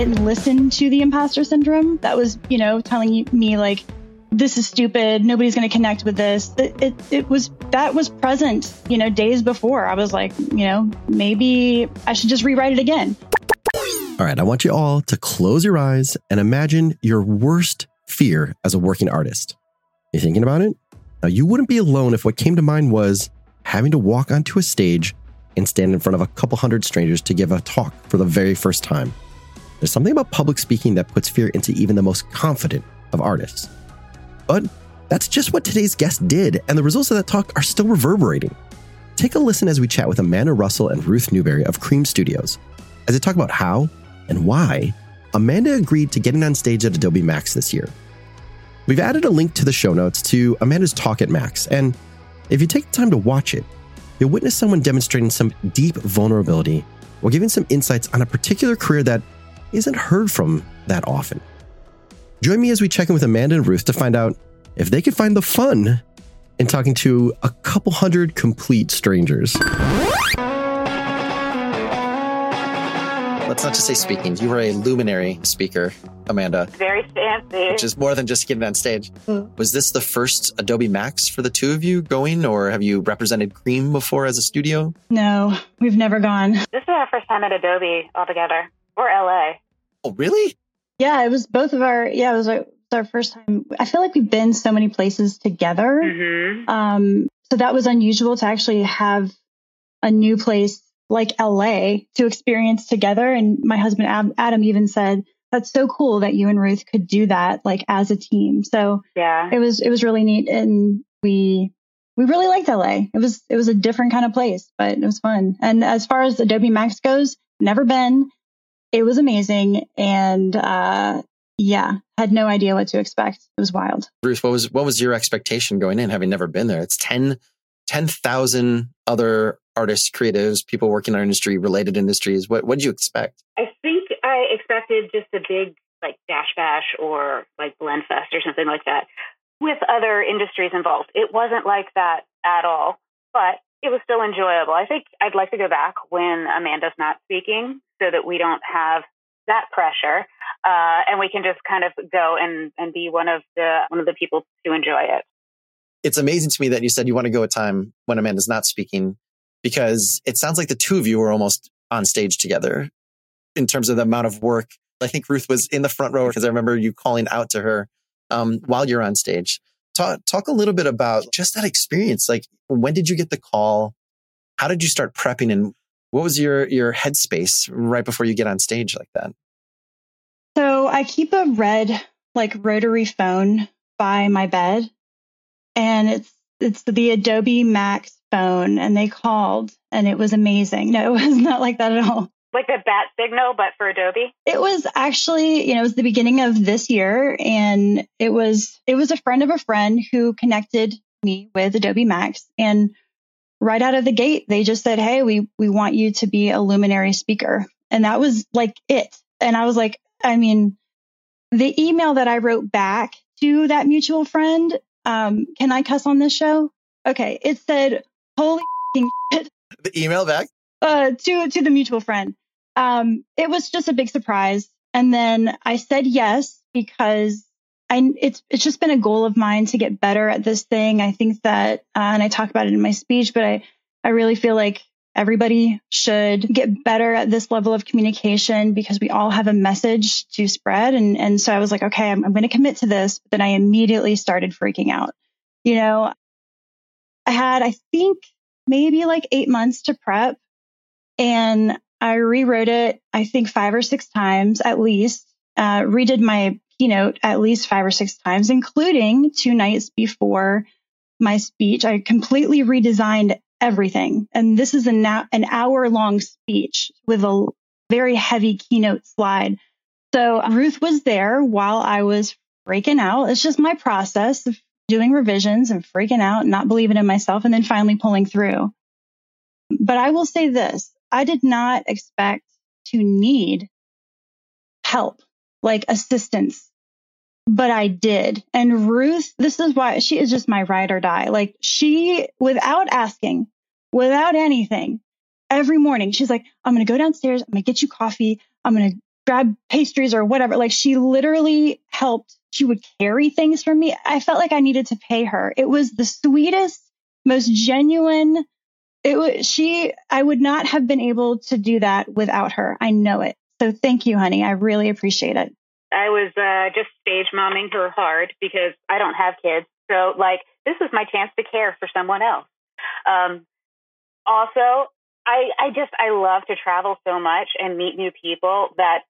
didn't listen to the imposter syndrome that was, you know, telling me like, this is stupid. Nobody's going to connect with this. It, it, it, was, that was present, you know, days before. I was like, you know, maybe I should just rewrite it again. All right. I want you all to close your eyes and imagine your worst fear as a working artist. You thinking about it? Now, you wouldn't be alone if what came to mind was having to walk onto a stage and stand in front of a couple hundred strangers to give a talk for the very first time. There's something about public speaking that puts fear into even the most confident of artists. But that's just what today's guest did, and the results of that talk are still reverberating. Take a listen as we chat with Amanda Russell and Ruth Newberry of Cream Studios as they talk about how and why Amanda agreed to getting on stage at Adobe Max this year. We've added a link to the show notes to Amanda's talk at Max, and if you take the time to watch it, you'll witness someone demonstrating some deep vulnerability while giving some insights on a particular career that isn't heard from that often. Join me as we check in with Amanda and Ruth to find out if they could find the fun in talking to a couple hundred complete strangers. Let's not just say speaking. You were a luminary speaker, Amanda. Very fancy. Which is more than just getting on stage. Mm. Was this the first Adobe Max for the two of you going, or have you represented Cream before as a studio? No, we've never gone. This is our first time at Adobe altogether, or LA. Oh, really? Yeah, it was both of our. Yeah, it was our, our first time. I feel like we've been so many places together. Mm-hmm. Um, so that was unusual to actually have a new place like LA to experience together. And my husband Adam even said, that's so cool that you and Ruth could do that like as a team. So yeah, it was, it was really neat. And we, we really liked LA. It was, it was a different kind of place, but it was fun. And as far as Adobe Max goes, never been. It was amazing. And, uh, yeah, had no idea what to expect. It was wild. Ruth, what was what was your expectation going in, having never been there? It's 10 10,000 other artists, creatives, people working in our industry, related industries. What what did you expect? I think I expected just a big like Dash Bash or like Blend Fest or something like that with other industries involved. It wasn't like that at all, but it was still enjoyable. I think I'd like to go back when Amanda's not speaking so that we don't have that pressure uh, and we can just kind of go and, and be one of the one of the people to enjoy it it's amazing to me that you said you want to go a time when Amanda's not speaking because it sounds like the two of you were almost on stage together in terms of the amount of work. I think Ruth was in the front row because I remember you calling out to her um, while you're on stage. Talk, talk a little bit about just that experience. Like, when did you get the call? How did you start prepping and what was your, your headspace right before you get on stage like that? So I keep a red, like rotary phone by my bed and it's it's the Adobe Max phone, and they called, and it was amazing. No, it was not like that at all. Like the bat signal, but for Adobe. It was actually, you know, it was the beginning of this year, and it was it was a friend of a friend who connected me with Adobe Max, and right out of the gate, they just said, "Hey, we we want you to be a luminary speaker," and that was like it. And I was like, I mean, the email that I wrote back to that mutual friend um, can I cuss on this show? Okay. It said, holy shit. The email back? Uh, to, to the mutual friend. Um, it was just a big surprise. And then I said yes because I, it's, it's just been a goal of mine to get better at this thing. I think that, uh, and I talk about it in my speech, but I, I really feel like everybody should get better at this level of communication because we all have a message to spread. And, and so I was like, okay, I'm, I'm going to commit to this. But then I immediately started freaking out. You know, I had, I think maybe like eight months to prep and I rewrote it, I think five or six times at least, uh, redid my keynote at least five or six times, including two nights before my speech. I completely redesigned everything. And this is an hour long speech with a very heavy keynote slide. So Ruth was there while I was freaking out. It's just my process of doing revisions and freaking out, not believing in myself, and then finally pulling through. But I will say this I did not expect to need help, like assistance, but I did. And Ruth, this is why she is just my ride or die. Like she, without asking, without anything, every morning she's like, I'm going to go downstairs. I'm going to get you coffee. I'm going to grab pastries or whatever. Like she literally helped. She would carry things for me. I felt like I needed to pay her. It was the sweetest, most genuine. It was she. I would not have been able to do that without her. I know it. So thank you, honey. I really appreciate it. I was uh, just stage momming her hard because I don't have kids. So like this was my chance to care for someone else. Um, also, I I just I love to travel so much and meet new people that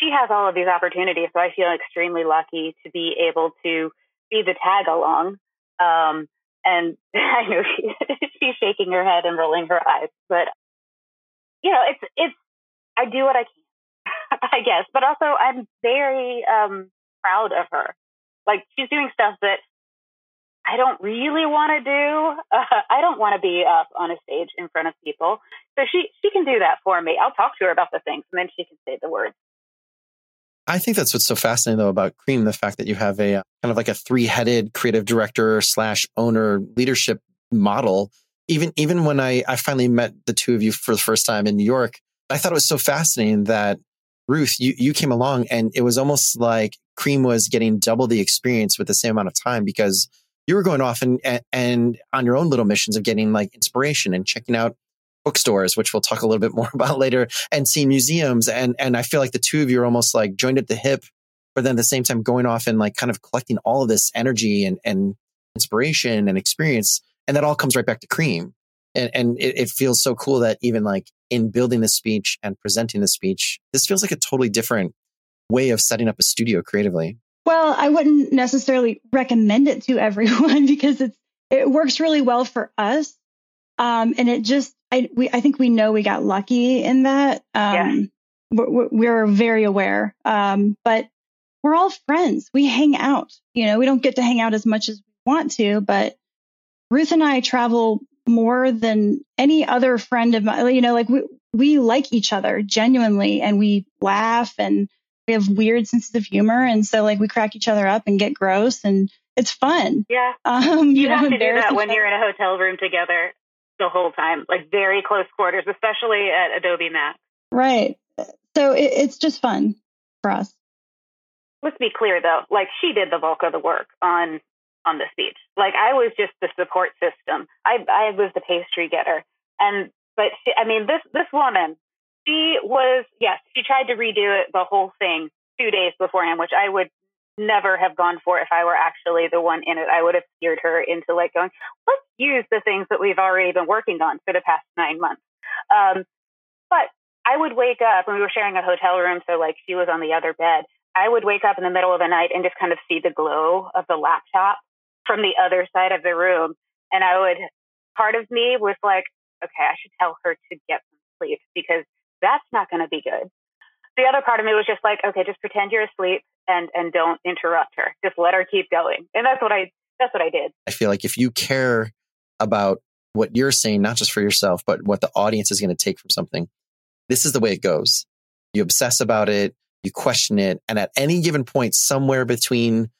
she has all of these opportunities. So I feel extremely lucky to be able to be the tag along. Um, and I know she, she's shaking her head and rolling her eyes, but you know, it's it's I do what I can, I guess. But also, I'm very um, proud of her. Like she's doing stuff that I don't really want to do. Uh, I don't want to be up on a stage in front of people. So she she can do that for me. I'll talk to her about the things, and then she can say the words. I think that's what's so fascinating though about Cream, the fact that you have a uh, kind of like a three-headed creative director slash owner leadership model. Even even when I I finally met the two of you for the first time in New York, I thought it was so fascinating that Ruth, you you came along and it was almost like Cream was getting double the experience with the same amount of time because you were going off and, and on your own little missions of getting like inspiration and checking out bookstores, which we'll talk a little bit more about later, and seeing museums. And, and I feel like the two of you are almost like joined at the hip, but then at the same time going off and like kind of collecting all of this energy and, and inspiration and experience. And that all comes right back to cream. And, and it, it feels so cool that even like in building the speech and presenting the speech, this feels like a totally different way of setting up a studio creatively. Well, I wouldn't necessarily recommend it to everyone because it's it works really well for us. Um, and it just I we I think we know we got lucky in that. Um, yeah. we're, we're very aware. Um, but we're all friends. We hang out. You know, we don't get to hang out as much as we want to, but Ruth and I travel more than any other friend of mine. You know, like we we like each other genuinely, and we laugh and we have weird senses of humor, and so like we crack each other up and get gross, and it's fun. Yeah, um, you, you have know, to do that when you're in a hotel room together the whole time, like very close quarters, especially at Adobe Max. Right. So it, it's just fun for us. Let's be clear though, like she did the bulk of the work on on the speech. Like I was just the support system. I I was the pastry getter, and but she, I mean this this woman she was, yes, she tried to redo it, the whole thing two days beforehand, which I would never have gone for if I were actually the one in it. I would have steered her into like going, let's use the things that we've already been working on for the past nine months. Um, but I would wake up and we were sharing a hotel room. So like she was on the other bed. I would wake up in the middle of the night and just kind of see the glow of the laptop from the other side of the room. And I would, part of me was like, okay, I should tell her to get some sleep because that's not going to be good. The other part of me was just like, okay, just pretend you're asleep and and don't interrupt her. Just let her keep going. And that's what I that's what I did. I feel like if you care about what you're saying, not just for yourself, but what the audience is going to take from something, this is the way it goes. You obsess about it, you question it, and at any given point, somewhere between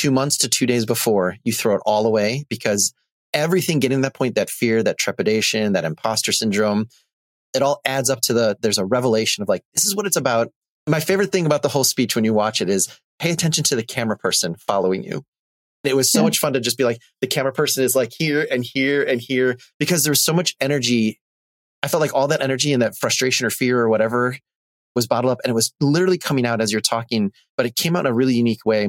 two months to two days before, you throw it all away because everything getting to that point, that fear, that trepidation, that imposter syndrome, it all adds up to the, there's a revelation of like, this is what it's about. My favorite thing about the whole speech when you watch it is pay attention to the camera person following you. It was so much fun to just be like, the camera person is like here and here and here because there was so much energy. I felt like all that energy and that frustration or fear or whatever was bottled up and it was literally coming out as you're talking, but it came out in a really unique way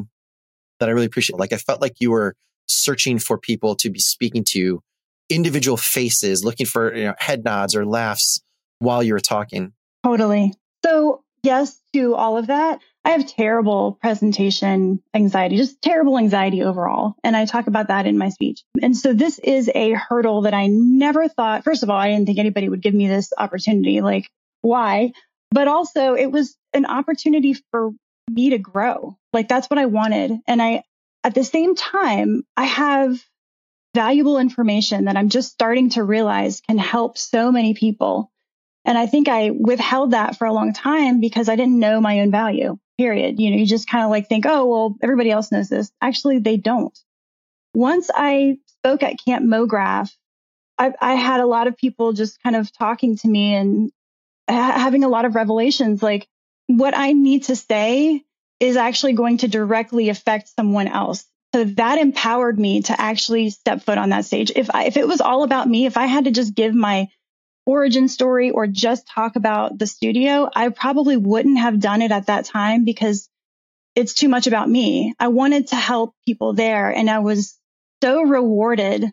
that I really appreciate. Like I felt like you were searching for people to be speaking to individual faces, looking for you know, head nods or laughs while you were talking. Totally. So, yes to all of that. I have terrible presentation anxiety, just terrible anxiety overall. And I talk about that in my speech. And so this is a hurdle that I never thought, first of all, I didn't think anybody would give me this opportunity. Like, why? But also, it was an opportunity for me to grow. Like, that's what I wanted. And I, at the same time, I have valuable information that I'm just starting to realize can help so many people. And I think I withheld that for a long time because I didn't know my own value, period. You know, you just kind of like think, oh, well, everybody else knows this. Actually, they don't. Once I spoke at Camp MoGraph, I, I had a lot of people just kind of talking to me and ha- having a lot of revelations like, what I need to say is actually going to directly affect someone else. So that empowered me to actually step foot on that stage. If I, if it was all about me, if I had to just give my origin story or just talk about the studio, I probably wouldn't have done it at that time because it's too much about me. I wanted to help people there and I was so rewarded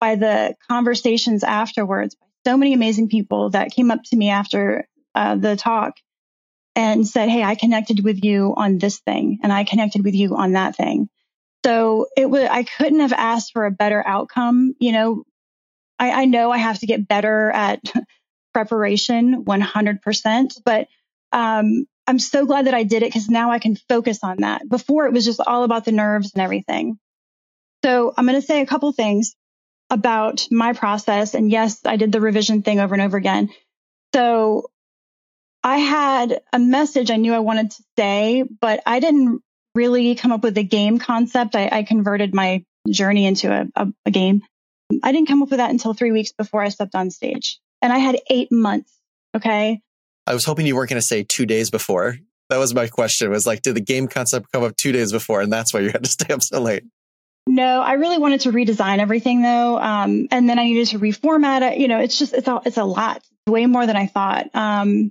by the conversations afterwards so many amazing people that came up to me after uh, the talk and said, Hey, I connected with you on this thing and I connected with you on that thing. So it was, I couldn't have asked for a better outcome. You know, I, I know I have to get better at preparation 100%, but, um, I'm so glad that I did it because now I can focus on that. Before it was just all about the nerves and everything. So I'm going to say a couple things about my process. And yes, I did the revision thing over and over again. So I had a message I knew I wanted to say, but I didn't really come up with a game concept. I, I converted my journey into a, a, a game. I didn't come up with that until three weeks before I stepped on stage. And I had eight months. Okay. I was hoping you weren't going to say two days before. That was my question was like, did the game concept come up two days before? And that's why you had to stay up so late. No, I really wanted to redesign everything though. Um, and then I needed to reformat it. You know, it's just, it's a, it's a lot, way more than I thought. Um,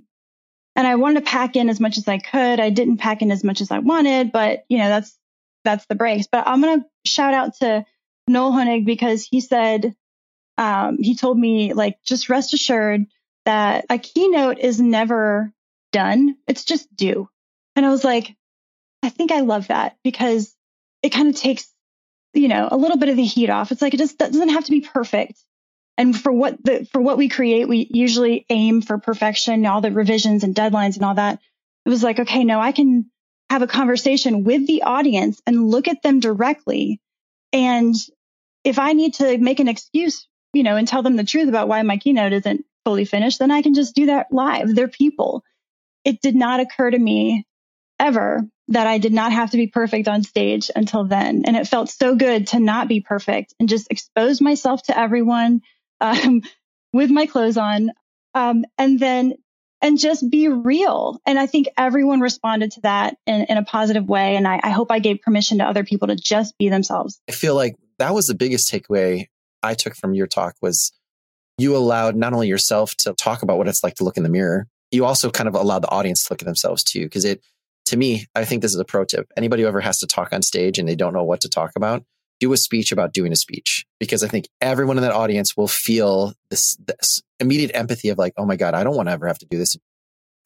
and I wanted to pack in as much as I could. I didn't pack in as much as I wanted, but you know, that's, that's the breaks. But I'm going to shout out to Noel Honig because he said, um, he told me like, just rest assured that a keynote is never done. It's just due. And I was like, I think I love that because it kind of takes, you know, a little bit of the heat off. It's like, it just doesn't have to be perfect and for what the for what we create we usually aim for perfection all the revisions and deadlines and all that. It was like okay no i can have a conversation with the audience and look at them directly. And if i need to make an excuse you know and tell them the truth about why my keynote isn't fully finished then i can just do that live. They're people. It did not occur to me ever that I did not have to be perfect on stage until then. And it felt so good to not be perfect and just expose myself to everyone, um, with my clothes on, um, and then and just be real. And I think everyone responded to that in, in a positive way. And I, I hope I gave permission to other people to just be themselves. I feel like that was the biggest takeaway I took from your talk was you allowed not only yourself to talk about what it's like to look in the mirror, you also kind of allowed the audience to look at themselves too. Because it, to me, I think this is a pro tip. Anybody who ever has to talk on stage and they don't know what to talk about, do a speech about doing a speech because I think everyone in that audience will feel this, this immediate empathy of like, oh my God, I don't want to ever have to do this.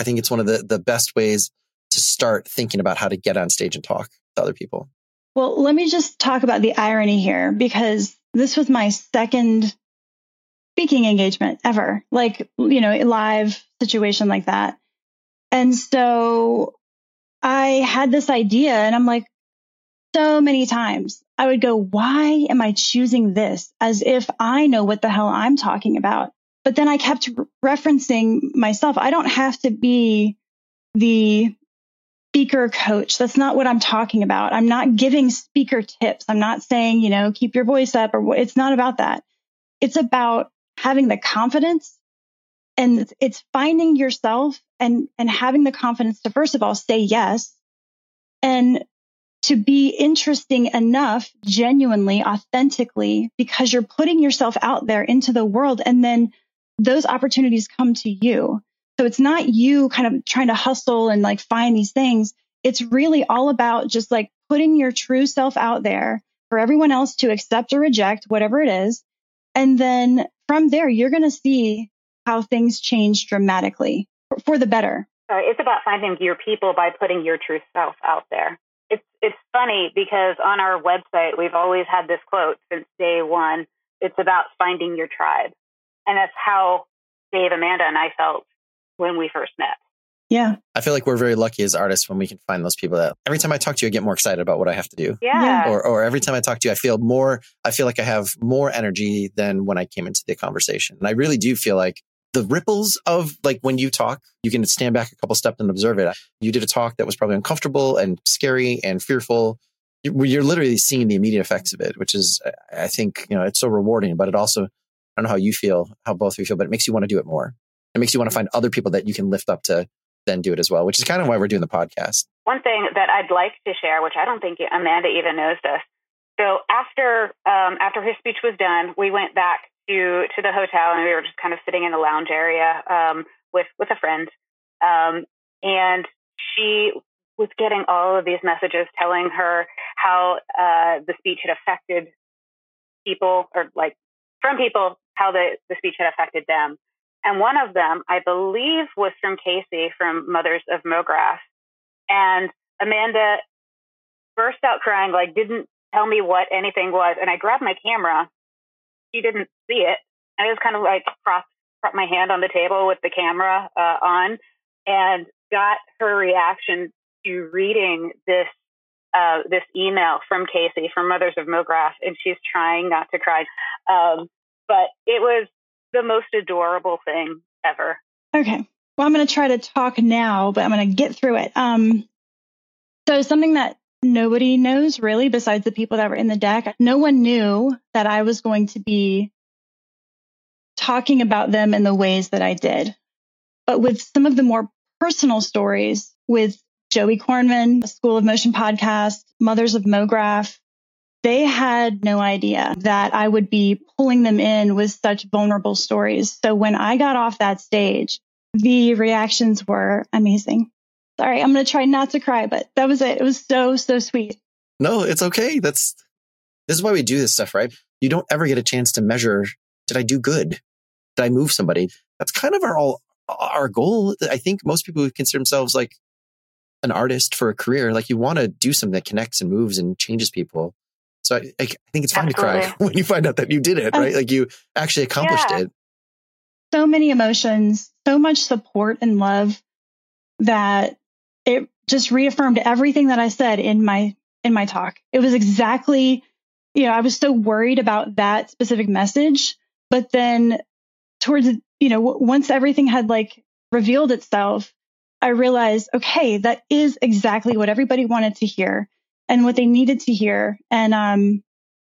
I think it's one of the, the best ways to start thinking about how to get on stage and talk to other people. Well, let me just talk about the irony here because this was my second speaking engagement ever, like, you know, live situation like that. And so I had this idea and I'm like, so many times I would go, why am I choosing this as if I know what the hell I'm talking about? But then I kept re- referencing myself. I don't have to be the speaker coach. That's not what I'm talking about. I'm not giving speaker tips. I'm not saying, you know, keep your voice up or it's not about that. It's about having the confidence and it's finding yourself and, and having the confidence to first of all say yes and to be interesting enough, genuinely, authentically, because you're putting yourself out there into the world and then those opportunities come to you. So it's not you kind of trying to hustle and like find these things. It's really all about just like putting your true self out there for everyone else to accept or reject, whatever it is. And then from there, you're going to see how things change dramatically for the better. Uh, it's about finding your people by putting your true self out there it's it's funny because on our website we've always had this quote since day one. It's about finding your tribe, and that's how Dave, Amanda, and I felt when we first met. Yeah. I feel like we're very lucky as artists when we can find those people that every time I talk to you, I get more excited about what I have to do. Yeah. Or, or every time I talk to you, I feel more, I feel like I have more energy than when I came into the conversation. And I really do feel like the ripples of like when you talk, you can stand back a couple steps and observe it. You did a talk that was probably uncomfortable and scary and fearful. You're literally seeing the immediate effects of it, which is, I think, you know, it's so rewarding, but it also, I don't know how you feel, how both of you feel, but it makes you want to do it more. It makes you want to find other people that you can lift up to then do it as well, which is kind of why we're doing the podcast. One thing that I'd like to share, which I don't think Amanda even knows this. So after um, after his speech was done, we went back to to the hotel and we were just kind of sitting in the lounge area um, with with a friend, um, and she was getting all of these messages telling her how uh, the speech had affected people or like from people how the, the speech had affected them. And one of them, I believe, was from Casey from Mothers of MoGraph. And Amanda burst out crying, like didn't tell me what anything was. And I grabbed my camera. She didn't see it. I was kind of like prop my hand on the table with the camera uh, on and got her reaction to reading this uh, this email from Casey from Mothers of MoGraph, and she's trying not to cry. Um, but it was the most adorable thing ever. Okay. Well, I'm going to try to talk now, but I'm going to get through it. Um, so something that nobody knows really, besides the people that were in the deck, no one knew that I was going to be talking about them in the ways that I did. But with some of the more personal stories with Joey Korenman, School of Motion podcast, Mothers of MoGraph, they had no idea that I would be pulling them in with such vulnerable stories. So when I got off that stage, the reactions were amazing. Sorry, I'm going to try not to cry, but that was it. It was so, so sweet. No, it's okay. That's, this is why we do this stuff, right? You don't ever get a chance to measure, did I do good? Did I move somebody? That's kind of our all, our goal. I think most people who consider themselves like an artist for a career, like you want to do something that connects and moves and changes people. So I, I think it's fine Absolutely. to cry when you find out that you did it, right? Like you actually accomplished yeah. it. So many emotions, so much support and love that it just reaffirmed everything that I said in my in my talk. It was exactly, you know, I was so worried about that specific message, but then towards, you know, once everything had like revealed itself, I realized, okay, that is exactly what everybody wanted to hear and what they needed to hear. And um,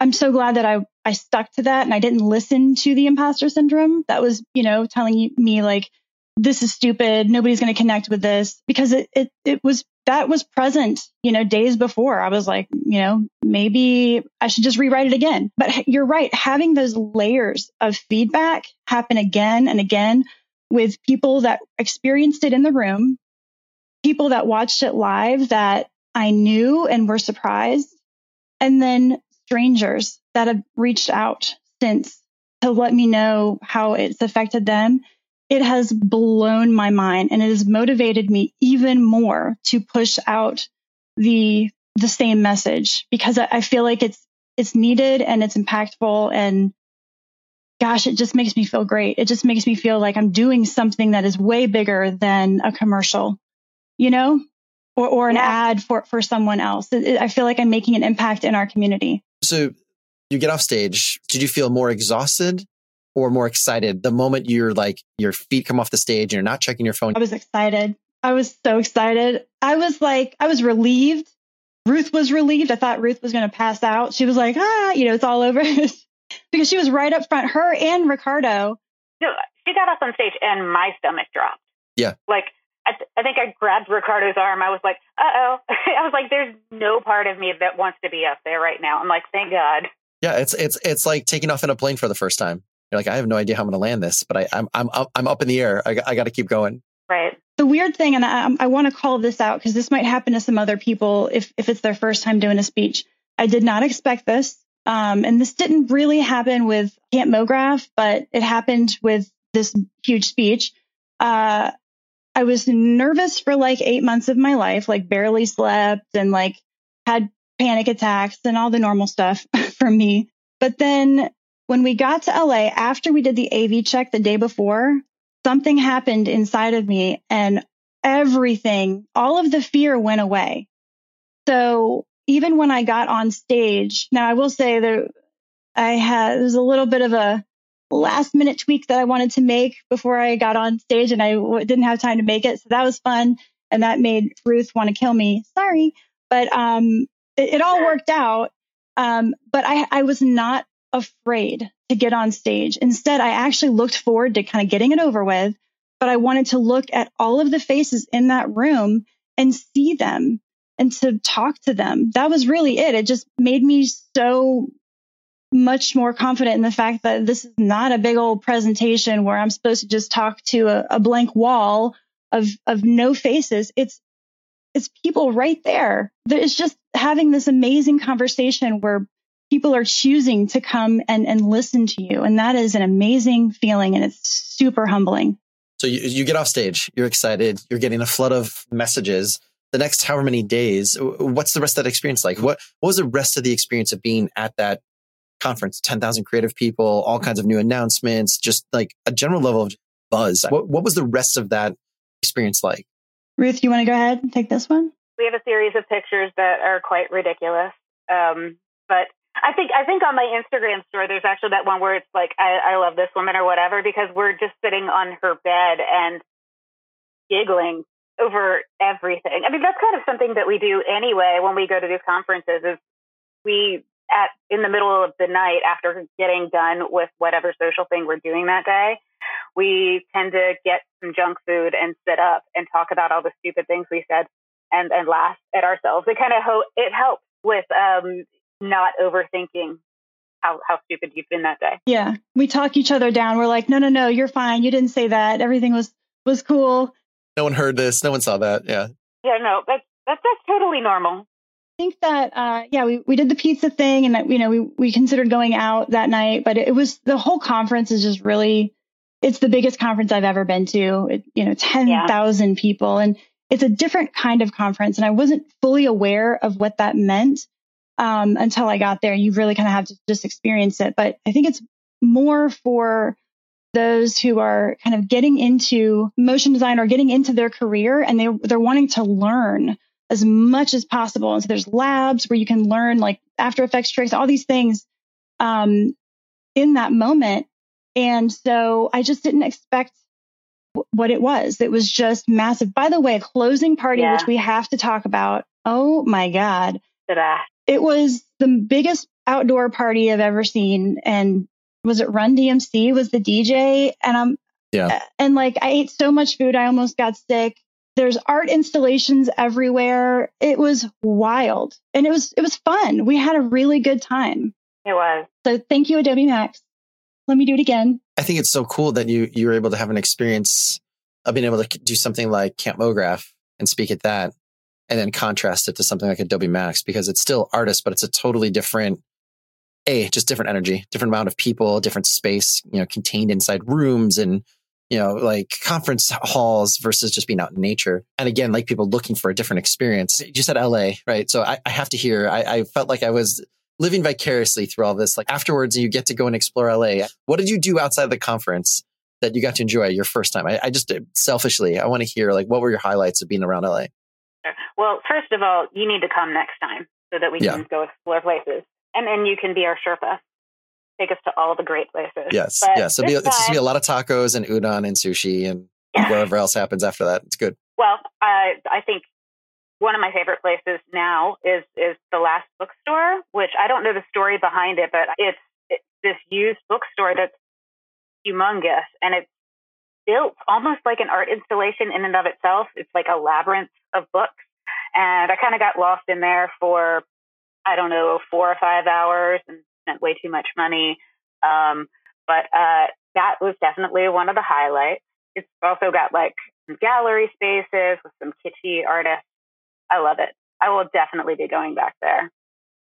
I'm so glad that I, I stuck to that and I didn't listen to the imposter syndrome that was, you know, telling me like, this is stupid. Nobody's going to connect with this because it, it, it was, that was present, you know, days before. I was like, you know, maybe I should just rewrite it again. But you're right. Having those layers of feedback happen again and again with people that experienced it in the room, people that watched it live that I knew and were surprised, and then strangers that have reached out since to let me know how it's affected them. It has blown my mind and it has motivated me even more to push out the the same message because I feel like it's it's needed and it's impactful and gosh, it just makes me feel great. It just makes me feel like I'm doing something that is way bigger than a commercial, you know? or, or an yeah. ad for, for someone else. I feel like I'm making an impact in our community. So you get off stage. Did you feel more exhausted or more excited the moment you're like, your feet come off the stage and you're not checking your phone? I was excited. I was so excited. I was like, I was relieved. Ruth was relieved. I thought Ruth was going to pass out. She was like, ah, you know, it's all over because she was right up front. Her and Ricardo. No, she got up on stage and my stomach dropped. Yeah. Like I, th- I think I grabbed Ricardo's arm. I was like, uh oh. I was like, there's no part of me that wants to be up there right now. I'm like, thank God. Yeah, it's it's it's like taking off in a plane for the first time. You're like, I have no idea how I'm going to land this, but I, I'm I'm up, I'm up in the air. I, I got to keep going. Right. The weird thing, and I, I want to call this out because this might happen to some other people if if it's their first time doing a speech. I did not expect this, um, and this didn't really happen with Camp MoGraph, but it happened with this huge speech. Uh, I was nervous for like eight months of my life, like barely slept and like had panic attacks and all the normal stuff for me. But then when we got to LA, after we did the AV check the day before, something happened inside of me and everything, all of the fear went away. So even when I got on stage, now I will say that I had, there was a little bit of a last minute tweak that I wanted to make before I got on stage and I w- didn't have time to make it. So that was fun. And that made Ruth want to kill me. Sorry. But, um, it, it all worked out. Um, but I, I was not afraid to get on stage. Instead, I actually looked forward to kind of getting it over with but I wanted to look at all of the faces in that room and see them and to talk to them. That was really it. It just made me so much more confident in the fact that this is not a big old presentation where I'm supposed to just talk to a, a blank wall of, of no faces. It's, it's people right there. It's just having this amazing conversation where people are choosing to come and, and listen to you. And that is an amazing feeling and it's super humbling. So you, you get off stage, you're excited, you're getting a flood of messages. The next however many days, what's the rest of that experience like? What, what was the rest of the experience of being at that conference? 10,000 creative people, all kinds of new announcements, just like a general level of buzz. What, what was the rest of that experience like? Ruth, do you want to go ahead and take this one? We have a series of pictures that are quite ridiculous. Um, but I think I think on my Instagram story, there's actually that one where it's like, I, I love this woman or whatever, because we're just sitting on her bed and giggling over everything. I mean, that's kind of something that we do anyway when we go to these conferences. Is we at in the middle of the night after getting done with whatever social thing we're doing that day, we tend to get some junk food and sit up and talk about all the stupid things we said and and laugh at ourselves. It kind of ho- it helps with um, not overthinking how, how stupid you've been that day. Yeah. We talk each other down. We're like, no, no, no, you're fine. You didn't say that. Everything was, was cool. No one heard this. No one saw that. Yeah. Yeah, no, that's, that's, that's totally normal. I think that, uh, yeah, we, we did the pizza thing and that, you know, we, we considered going out that night, but it was the whole conference is just really, it's the biggest conference I've ever been to. It, you know, 10,000 yeah. people and it's a different kind of conference. And I wasn't fully aware of what that meant um, until I got there. You really kind of have to just experience it. But I think it's more for those who are kind of getting into motion design or getting into their career and they, they're wanting to learn as much as possible. And so there's labs where you can learn like After Effects tricks, all these things um, in that moment. And so I just didn't expect what it was. It was just massive. By the way, closing party, yeah. which we have to talk about. Oh my God. Ta-da it was the biggest outdoor party I've ever seen. And was it Run DMC was the DJ? And I'm, yeah. And like I ate so much food, I almost got sick. There's art installations everywhere. It was wild and it was, it was fun. We had a really good time. It was. So thank you, Adobe Max. Let me do it again. I think it's so cool that you, you were able to have an experience of being able to do something like Camp MoGraph and speak at that and then contrast it to something like Adobe Max because it's still artist, but it's a totally different, a just different energy, different amount of people, different space, you know, contained inside rooms and you know, like conference halls versus just being out in nature. And again, like people looking for a different experience. You said LA, right? So I, I have to hear, I, I felt like I was living vicariously through all this. Like afterwards, you get to go and explore LA. What did you do outside of the conference that you got to enjoy your first time? I, I just selfishly, I want to hear like, what were your highlights of being around LA? Well, first of all, you need to come next time so that we yeah. can go explore places. And then you can be our Sherpa. Take us to all the great places. Yes. But yes. It'll be, it's going to be a lot of tacos and udon and sushi and yeah. whatever else happens after that. It's good. Well, uh, I think one of my favorite places now is is the last bookstore, which I don't know the story behind it, but it's, it's this used bookstore that's humongous and it's built almost like an art installation in and of itself. It's like a labyrinth of books. And I kind of got lost in there for, I don't know, four or five hours and spent way too much money. Um, but uh, that was definitely one of the highlights. It's also got like gallery spaces with some kitschy artists. I love it. I will definitely be going back there.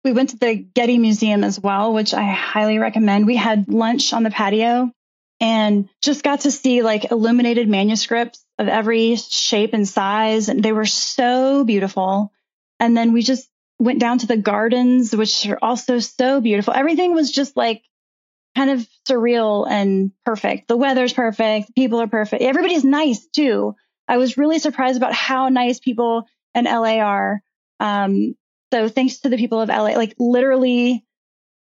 We went to the Getty Museum as well, which I highly recommend. We had lunch on the patio and just got to see like illuminated manuscripts of every shape and size. And they were so beautiful. And then we just went down to the gardens, which are also so beautiful. Everything was just like kind of surreal and perfect. The weather's perfect. People are perfect. Everybody's nice too. I was really surprised about how nice people in LA are. Um, so thanks to the people of LA, like literally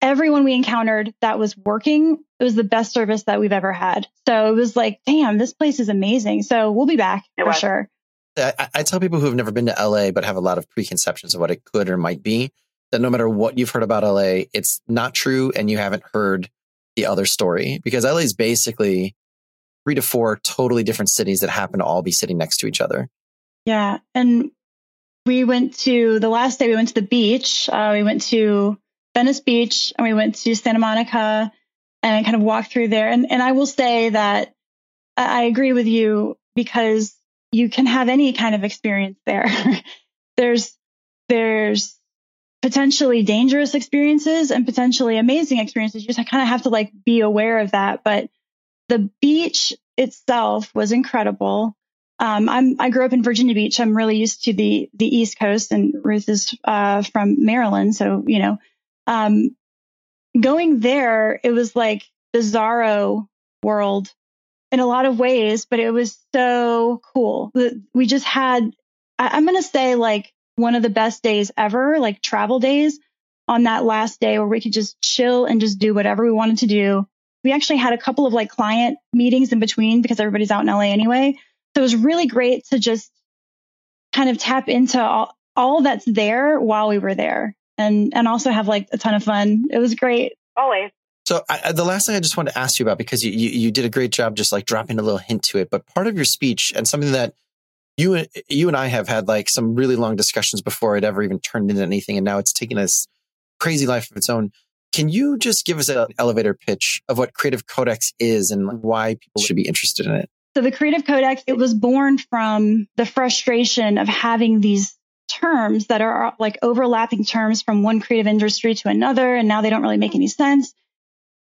everyone we encountered that was working, it was the best service that we've ever had. So it was like, damn, this place is amazing. So we'll be back it for was. sure. I, I, tell people who have never been to LA but have a lot of preconceptions of what it could or might be that no matter what you've heard about LA, it's not true and you haven't heard the other story because LA is basically three to four totally different cities that happen to all be sitting next to each other. Yeah. And we went to the last day, we went to the beach. Uh, we went to Venice Beach and we went to Santa Monica and kind of walk through there. And, and I will say that I agree with you because you can have any kind of experience there. there's, there's potentially dangerous experiences and potentially amazing experiences. You just kind of have to like be aware of that. But the beach itself was incredible. Um, I'm, I grew up in Virginia Beach. I'm really used to the, the East Coast and Ruth is, uh, from Maryland. So, you know, um, going there, it was like bizarro world in a lot of ways, but it was so cool. We just had, I'm going to say like one of the best days ever, like travel days on that last day where we could just chill and just do whatever we wanted to do. We actually had a couple of like client meetings in between because everybody's out in LA anyway. So it was really great to just kind of tap into all, all that's there while we were there and, and also have like a ton of fun. It was great. Always. So I, the last thing I just wanted to ask you about, because you, you, you did a great job just like dropping a little hint to it, but part of your speech and something that you you and I have had like some really long discussions before it ever even turned into anything, and now it's taken this crazy life of its own. Can you just give us an elevator pitch of what Creative Codex is and why people should be interested in it? So the Creative Codex, it was born from the frustration of having these terms that are uh, like overlapping terms from one creative industry to another, and now they don't really make any sense.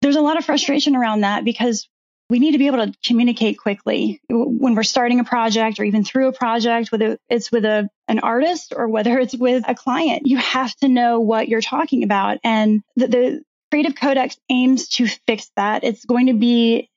There's a lot of frustration around that because we need to be able to communicate quickly when we're starting a project or even through a project, whether it's with a, an artist or whether it's with a client. You have to know what you're talking about. And the, the Creative Codex aims to fix that. It's going to be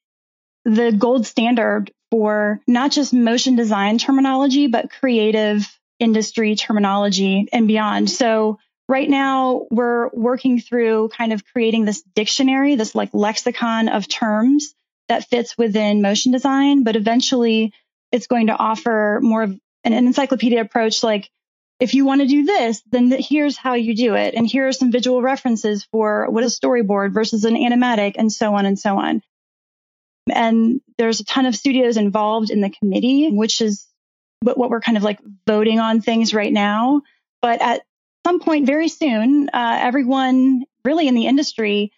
the gold standard for not just motion design terminology, but creative industry terminology and beyond. So right now we're working through kind of creating this dictionary, this like lexicon of terms that fits within motion design, but eventually it's going to offer more of an, encyclopedia approach. Like if you want to do this, then here's how you do it. And here are some visual references for what is a storyboard versus an animatic and so on and so on. And there's a ton of studios involved in the committee, which is what, what we're kind of like voting on things right now. But at some point very soon, uh, everyone really in the industry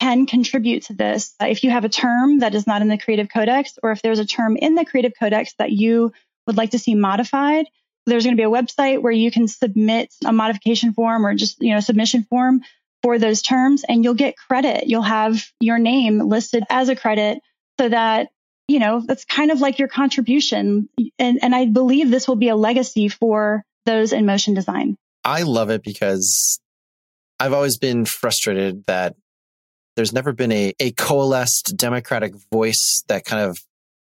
can contribute to this. If you have a term that is not in the Creative Codex, or if there's a term in the Creative Codex that you would like to see modified, there's going to be a website where you can submit a modification form or just, you know, submission form for those terms and you'll get credit. You'll have your name listed as a credit so that, you know, that's kind of like your contribution. And, and I believe this will be a legacy for those in motion design. I love it because I've always been frustrated that there's never been a, a coalesced democratic voice that kind of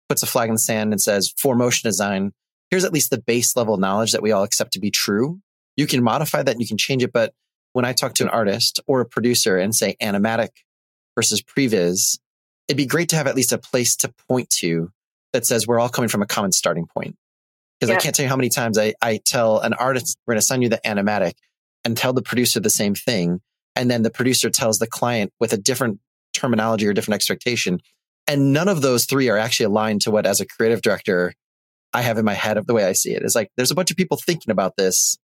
puts a flag in the sand and says, for motion design, here's at least the base level knowledge that we all accept to be true. You can modify that and you can change it. But when I talk to an artist or a producer and say animatic versus previs, it'd be great to have at least a place to point to that says we're all coming from a common starting point. Because yeah. I can't tell you how many times I, I tell an artist, we're going to assign you the animatic and tell the producer the same thing and then the producer tells the client with a different terminology or different expectation. And none of those three are actually aligned to what, as a creative director, I have in my head of the way I see it. It's like there's a bunch of people thinking about this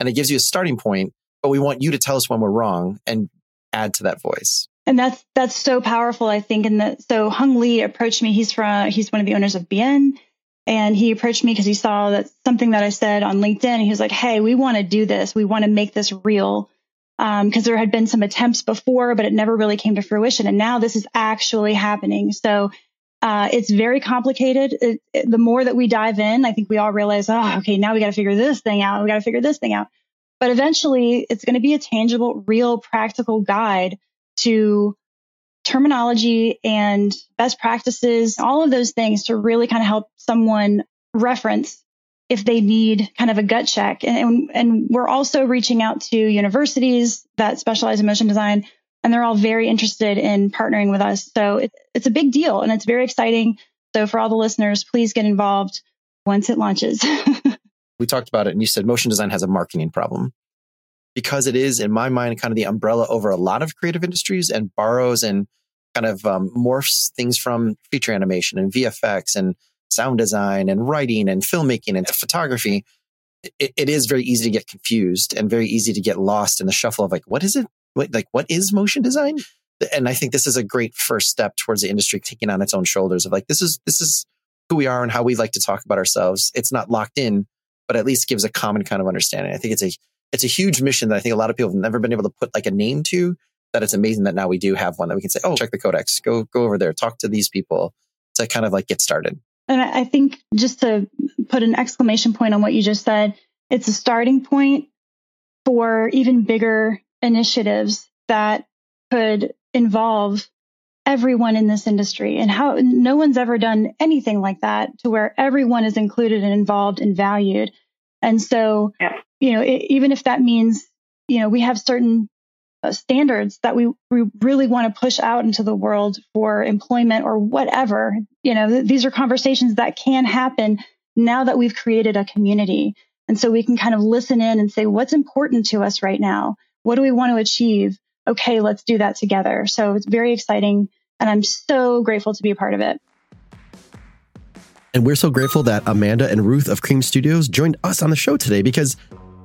and it gives you a starting point, but we want you to tell us when we're wrong and add to that voice. And that's that's so powerful, I think. And so Hung Lee approached me. He's from he's one of the owners of BN. And he approached me because he saw that something that I said on LinkedIn. He was like, Hey, we want to do this. We want to make this real because um, there had been some attempts before, but it never really came to fruition. And now this is actually happening. So uh, it's very complicated. It, it, the more that we dive in, I think we all realize, oh, okay, now we got to figure this thing out. We got to figure this thing out. But eventually, it's going to be a tangible, real, practical guide to terminology and best practices, all of those things to really kind of help someone reference if they need kind of a gut check. And, and, we're also reaching out to universities that specialize in motion design, and they're all very interested in partnering with us. So it, it's a big deal and it's very exciting. So for all the listeners, please get involved once it launches. we talked about it, and you said motion design has a marketing problem because it is, in my mind, kind of the umbrella over a lot of creative industries and borrows and kind of um, morphs things from feature animation and VFX and sound design and writing and filmmaking and photography, it, it is very easy to get confused and very easy to get lost in the shuffle of like, what is it? What, like, what is motion design? And I think this is a great first step towards the industry taking on its own shoulders of like, this is, this is who we are and how we like to talk about ourselves. It's not locked in, but at least gives a common kind of understanding. I think it's a, it's a huge mission that I think a lot of people have never been able to put like a name to that it's amazing that now we do have one that we can say, oh, check the codex, go, go over there, talk to these people to kind of like get started. And I think just to put an exclamation point on what you just said, it's a starting point for even bigger initiatives that could involve everyone in this industry and how no one's ever done anything like that to where everyone is included and involved and valued. And so, yeah. You know, it, even if that means, you know, we have certain uh, standards that we, we really want to push out into the world for employment or whatever. You know, th- these are conversations that can happen now that we've created a community. And so we can kind of listen in and say, what's important to us right now? What do we want to achieve? Okay, let's do that together. So it's very exciting. And I'm so grateful to be a part of it. And we're so grateful that Amanda and Ruth of Cream Studios joined us on the show today because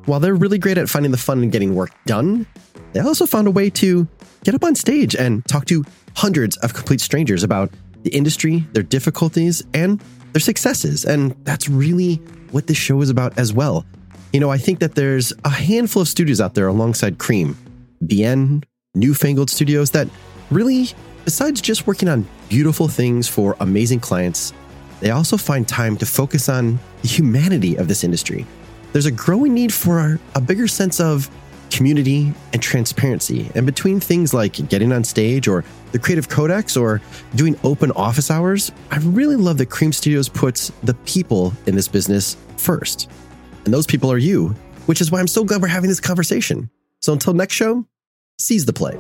while they're really great at finding the fun and getting work done, they also found a way to get up on stage and talk to hundreds of complete strangers about the industry, their difficulties, and their successes. And that's really what this show is about as well. You know, I think that there's a handful of studios out there alongside Cream, BN, Newfangled Studios that really, besides just working on beautiful things for amazing clients, they also find time to focus on the humanity of this industry. There's a growing need for a bigger sense of community, and transparency. And between things like getting on stage or the Creative Codex or doing open office hours, I really love that Cream Studios puts the people in this business first. And those people are you, which is why I'm so glad we're having this conversation. So until next show, seize the play.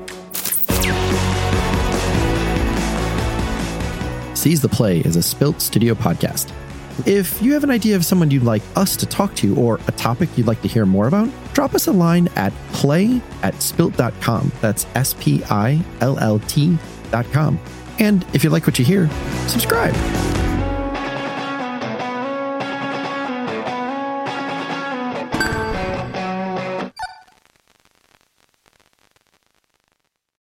Seize the Play is a Spillt Studio podcast. If you have an idea of someone you'd like us to talk to or a topic you'd like to hear more about, drop us a line at play at spillt.com. That's S P I L L T.com. And if you like what you hear, subscribe.